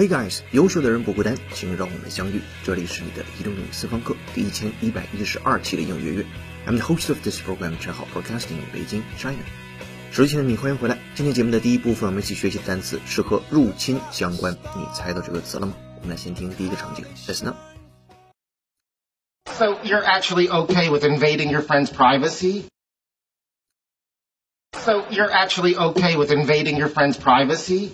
Hey guys，优秀的人不孤单，请让我们相遇。这里是你的移动英语私房课第一千一百一十二期的英语约约。I'm the host of this program，陈浩 Broadcasting in Beijing, China。手机前的你，欢迎回来。今天节目的第一部分，我们一起学习的单词是和入侵相关。你猜到这个词了吗？我们来先听第一个场景，Listen up。So you're actually okay with invading your friend's privacy? So you're actually okay with invading your friend's privacy?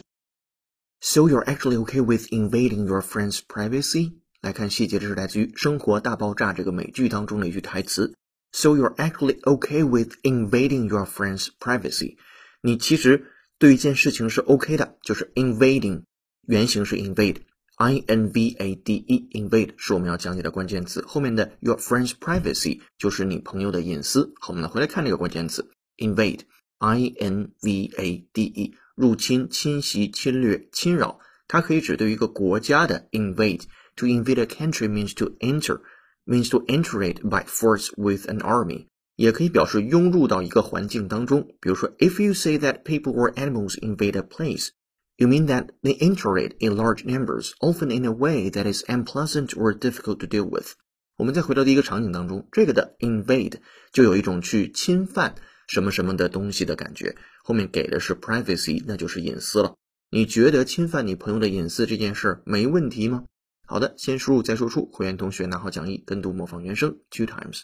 So you're actually okay with invading your friend's privacy？来看细节，这是来自于《生活大爆炸》这个美剧当中的一句台词。So you're actually okay with invading your friend's privacy？你其实对一件事情是 OK 的，就是 invading，原型是 invade，I N V A D E，invade 是我们要讲解的关键词。后面的 your friend's privacy 就是你朋友的隐私。好，我们来回来看这个关键词，invade，I N V A D E。入侵、侵袭、侵略、侵扰，它可以指对于一个国家的 invade。To invade a country means to enter, means to enter it by force with an army。也可以表示涌入到一个环境当中。比如说，If you say that people or animals invade a place, you mean that they enter it in large numbers, often in a way that is unpleasant or difficult to deal with。我们再回到第一个场景当中，这个的 invade 就有一种去侵犯。 什么什么的东西的感觉，后面给的是 privacy，那就是隐私了。你觉得侵犯你朋友的隐私这件事没问题吗？好的，先输入再输出。会员同学拿好讲义，跟读模仿原声 two times。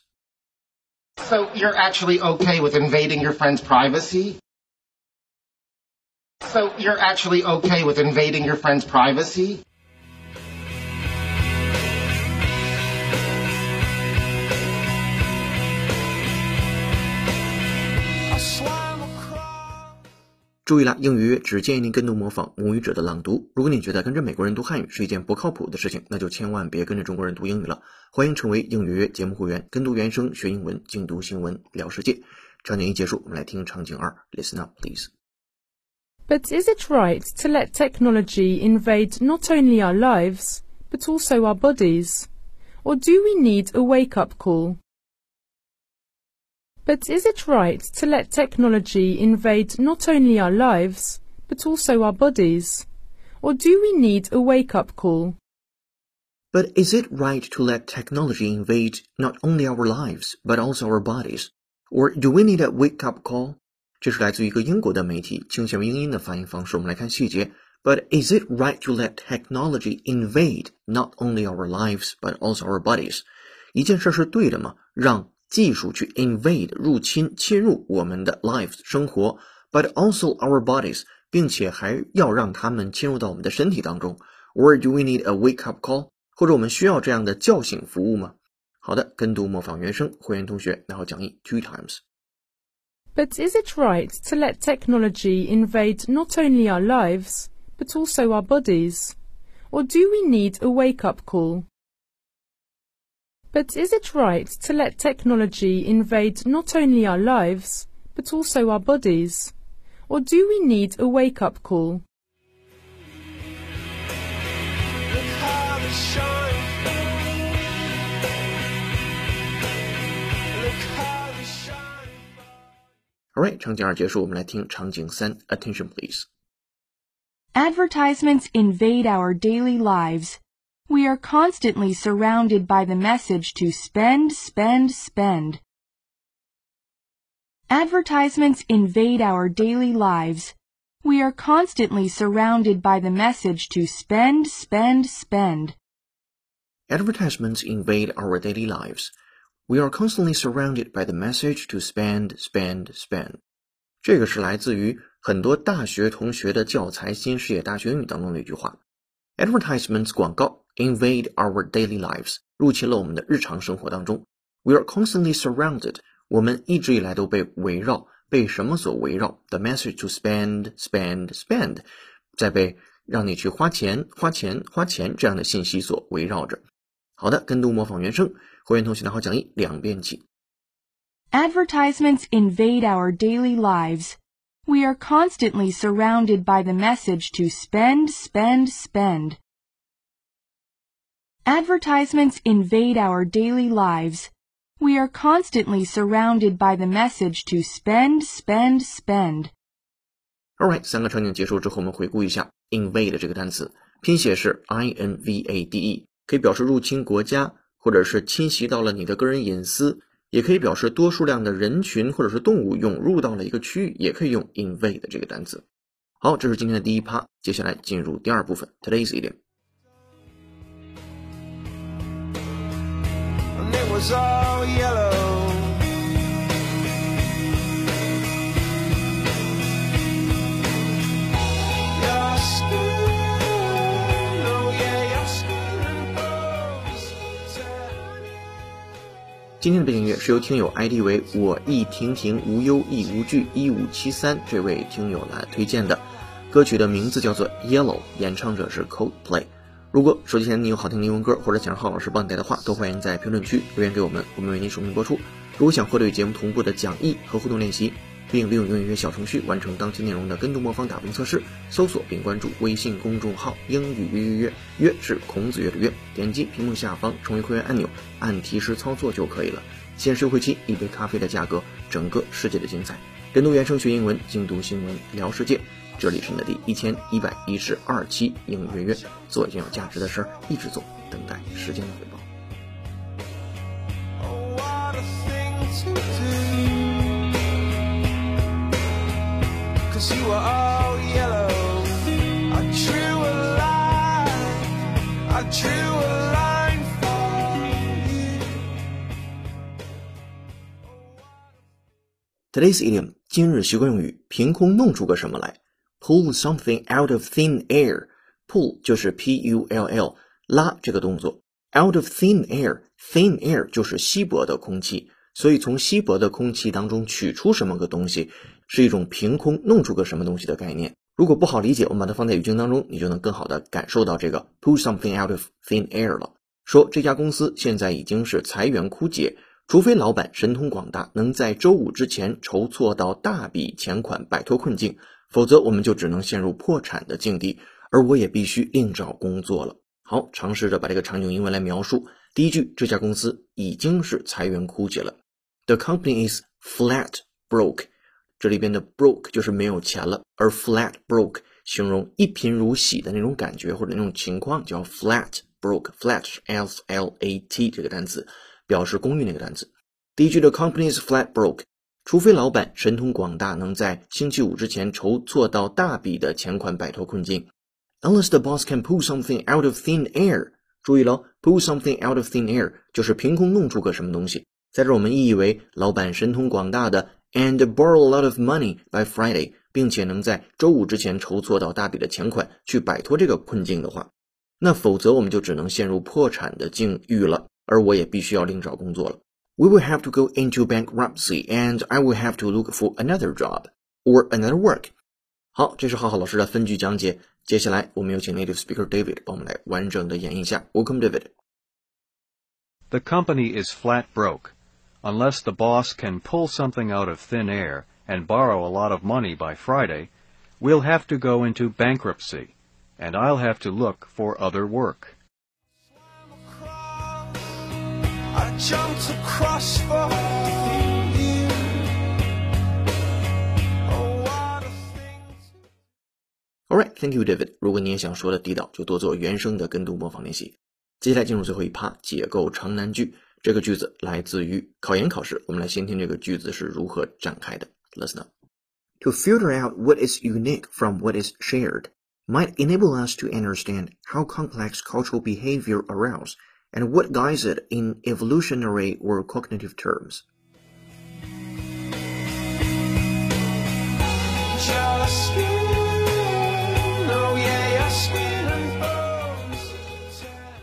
So you're actually okay with invading your friend's privacy? So you're actually okay with invading your friend's privacy? 注意了，英语只建议您跟读模仿母语者的朗读。如果你觉得跟着美国人读汉语是一件不靠谱的事情，那就千万别跟着中国人读英语了。欢迎成为英语节目会员，跟读原声学英文，精读新闻聊世界。场景一结束，我们来听场景二。Listen up, please. But is it right to let technology invade not only our lives, but also our bodies? Or do we need a wake-up call? But is it right to let technology invade not only our lives, but also our bodies? Or do we need a wake-up call? But is it right to let technology invade not only our lives, but also our bodies? Or do we need a wake-up call? 这是来自于一个英国的媒体，倾向于英音的发音方式。我们来看细节。But is it right to let technology invade not only our lives, but also our bodies? 一件事是对的吗？让 技术去 invade 入侵侵入我们的 lives 生活，but also our bodies，并且还要让他们侵入到我们的身体当中。Or do we need a wake up call？或者我们需要这样的叫醒服务吗？好的，跟读模仿原声，会员同学拿好讲义 two times。But is it right to let technology invade not only our lives, but also our bodies? Or do we need a wake up call? But is it right to let technology invade not only our lives, but also our bodies? Or do we need a wake-up call? Alright，场景二结束，我们来听场景三。Attention, please. Advertisements invade our daily lives we are constantly surrounded by the message to spend, spend, spend. Advertisements invade our daily lives. We are constantly surrounded by the message to spend, spend, spend. Advertisements invade our daily lives. We are constantly surrounded by the message to spend, spend, spend. 这个是来自于很多大学同学的教材《新视野大学英语》当中的一句话。 Advertisements 广告 invade our daily lives，入侵了我们的日常生活当中。We are constantly surrounded，我们一直以来都被围绕，被什么所围绕？The message to spend, spend, spend，在被让你去花钱、花钱、花钱这样的信息所围绕着。好的，跟读模仿原声，会员同学拿好讲义，两遍起。Advertisements invade our daily lives. We are constantly surrounded by the message to spend, spend, spend. Advertisements invade our daily lives. We are constantly surrounded by the message to spend, spend, spend. Alright，三个场景结束之后，我们回顾一下 invade 这个单词。 拼写是 I N V A D E，可以表示入侵国家，或者是侵袭到了你的个人隐私， 也可以表示多数量的人群或者是动物涌入到了一个区域，也可以用 invade 这个单词。好，这是今天的第一趴，接下来进入第二部分，Today's idiom。今天的背景音乐是由听友 ID 为我亦亭亭无忧亦无惧一五七三这位听友来推荐的，歌曲的名字叫做 Yellow，演唱者是 Coldplay。如果手机前你有好听的英文歌，或者想让浩老师帮你带的话，都欢迎在评论区留言给我们，我们为您署名播出。如果想获得与节目同步的讲义和互动练习，并利用英语约小程序完成当期内容的跟读魔方打分测试，搜索并关注微信公众号“英语约约约”，约是孔子约的约，点击屏幕下方成为会员按钮，按提示操作就可以了。限时优惠期，一杯咖啡的价格，整个世界的精彩。跟读原声学英文，精读新闻聊世界。这里是你的第一千一百一十二期英语约约，做一件有价值的事儿，一直做，等待时间的回报。Today's idiom 今日习惯用语，凭空弄出个什么来？Pull something out of thin air。Pull 就是 P U L L 拉这个动作，out of thin air，thin air 就是稀薄的空气，所以从稀薄的空气当中取出什么个东西，是一种凭空弄出个什么东西的概念。如果不好理解，我们把它放在语境当中，你就能更好的感受到这个 pull something out of thin air 了。说这家公司现在已经是裁员枯竭。除非老板神通广大，能在周五之前筹措到大笔钱款，摆脱困境，否则我们就只能陷入破产的境地，而我也必须另找工作了。好，尝试着把这个场景英文来描述。第一句，这家公司已经是裁员枯竭了。The company is flat broke。这里边的 broke 就是没有钱了，而 flat broke 形容一贫如洗的那种感觉或者那种情况，叫 flat broke，flat f l a t 这个单词。表示公寓那个单词。第一句的 company is flat broke，除非老板神通广大，能在星期五之前筹措到大笔的钱款，摆脱困境。Unless the boss can pull something out of thin air，注意了，pull something out of thin air 就是凭空弄出个什么东西。在这我们意译为老板神通广大的 ，and borrow a lot of money by Friday，并且能在周五之前筹措到大笔的钱款，去摆脱这个困境的话，那否则我们就只能陷入破产的境遇了。而我也必须要另找工作了。We will have to go into bankruptcy, and I will have to look for another job or another work. 好，这是浩浩老师的分句讲解。接下来我们有请 native speaker David 帮我们来完整的演绎一下。Welcome, David. The company is flat broke. Unless the boss can pull something out of thin air and borrow a lot of money by Friday, we'll have to go into bankruptcy, and I'll have to look for other work. jumped across for you. Oh, Alright, thank you, David. 如果你也想说的地道，就多做原声的跟读模仿练习。接下来进入最后一趴，解构长难句。 这个句子来自于考研考试，我们来先听这个句子是如何展开的。Listen up. To filter out what is unique from what is shared might enable us to understand how complex cultural behavior arouse and what guides it in evolutionary or cognitive terms.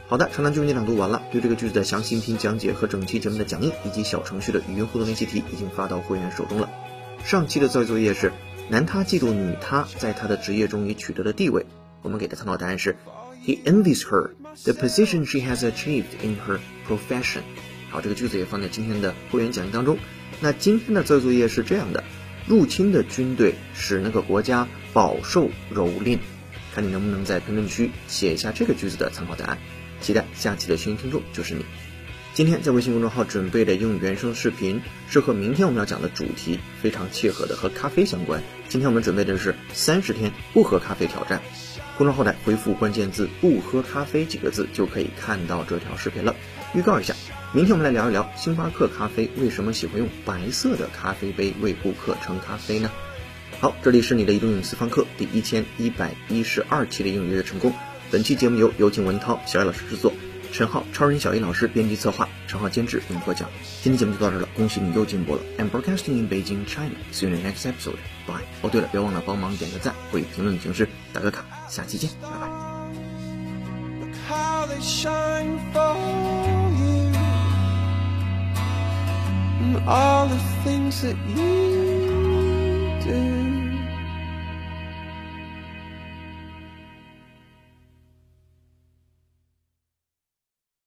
好的，长难句你朗读完了。对这个句子的详细音频讲解和整期节目的讲义以及小程序的语音互动练习题已经发到会员手中了。上期的造句作业是男他嫉妒女他在他的职业中已取得的地位，我们给的参考答案是 He envies her the position she has achieved in her profession。好，这个句子也放在今天的会员讲义当中。那今天的造作业是这样的：入侵的军队使那个国家饱受蹂躏。看你能不能在评论区写一下这个句子的参考答案。期待下期的幸运听众就是你。今天在微信公众号准备的英语原声视频是和明天我们要讲的主题非常契合的，和咖啡相关。今天我们准备的是三十天不喝咖啡挑战。公众号台回复关键字“不喝咖啡”几个字就可以看到这条视频了。预告一下，明天我们来聊一聊星巴克咖啡为什么喜欢用白色的咖啡杯为顾客盛咖啡呢？好，这里是你的移动英语私房课第一千一百一十二期的英语约成功。本期节目由有请文涛、小艾老师制作，陈浩、超人小英老师编辑策划，陈浩监制并获奖。今天节目就到这了，恭喜你又进步了。I'm broadcasting in Beijing, China. See you in the next episode. Bye. 哦，对了，别忘了帮忙点个赞或以评论的形式打个卡。下期见，拜拜。how they shine for you all the things that you do.